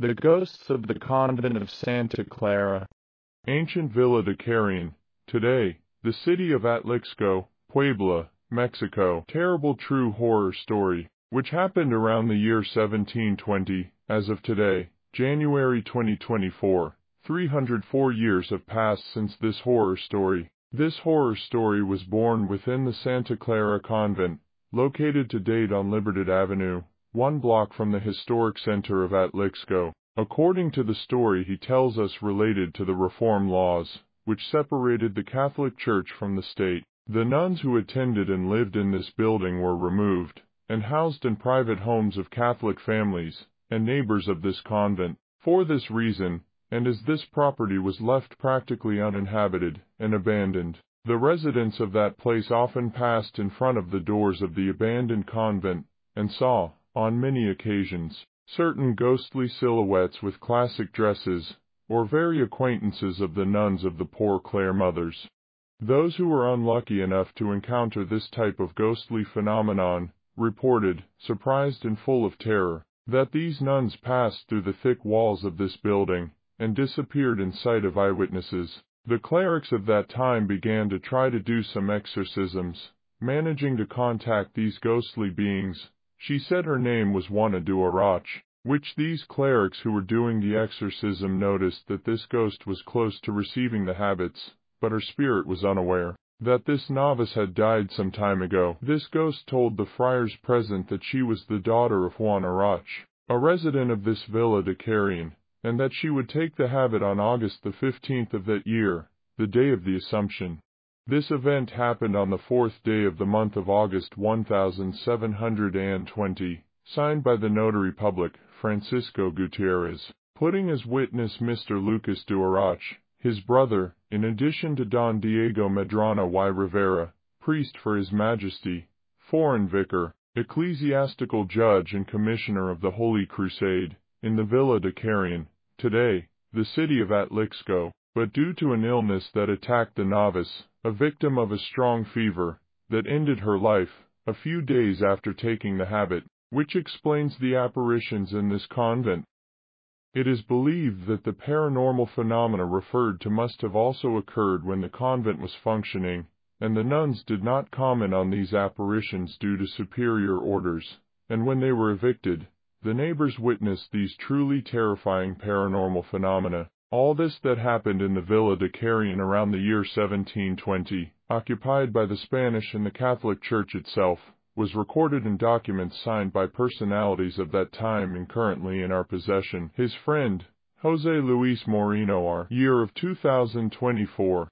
The Ghosts of the Convent of Santa Clara Ancient Villa de Carrion Today, the city of Atlixco, Puebla, Mexico. Terrible true horror story, which happened around the year 1720, as of today, January 2024. 304 years have passed since this horror story. This horror story was born within the Santa Clara Convent, located to date on Libertad Avenue, one block from the historic center of Atlixco. According to the story he tells us related to the reform laws, which separated the Catholic Church from the state. The nuns who attended and lived in this building were removed, and housed in private homes of Catholic families, and neighbors of this convent. For this reason, and as this property was left practically uninhabited and abandoned, the residents of that place often passed in front of the doors of the abandoned convent, and saw, on many occasions, certain ghostly silhouettes with classic dresses, or very acquaintances of the nuns of the Poor Clare Mothers. Those who were unlucky enough to encounter this type of ghostly phenomenon reported, surprised and full of terror, that these nuns passed through the thick walls of this building and disappeared in sight of eyewitnesses. The clerics of that time began to try to do some exorcisms, managing to contact these ghostly beings. She said her name was Juana Duarach, which these clerics who were doing the exorcism noticed that this ghost was close to receiving the habits, but her spirit was unaware that this novice had died some time ago. This ghost told the friars present that she was the daughter of Juan Arach, a resident of this Villa de Carrion, and that she would take the habit on August the 15th of that year, the day of the Assumption. This event happened on the fourth day of the month of August 1720, signed by the notary public, Francisco Gutierrez, putting as witness Mr. Lucas Duarach, his brother, in addition to Don Diego Medrano y Rivera, priest for His Majesty, foreign vicar, ecclesiastical judge and commissioner of the Holy Crusade, in the Villa de Carrion, today, the city of Atlixco, but due to an illness that attacked the novice, a victim of a strong fever, that ended her life, a few days after taking the habit, which explains the apparitions in this convent. It is believed that the paranormal phenomena referred to must have also occurred when the convent was functioning, and the nuns did not comment on these apparitions due to superior orders, and when they were evicted, the neighbors witnessed these truly terrifying paranormal phenomena. All this that happened in the Villa de Carrion around the year 1720, occupied by the Spanish and the Catholic Church itself, was recorded in documents signed by personalities of that time and currently in our possession. His friend, Jose Luis Moreno, our year of 2024,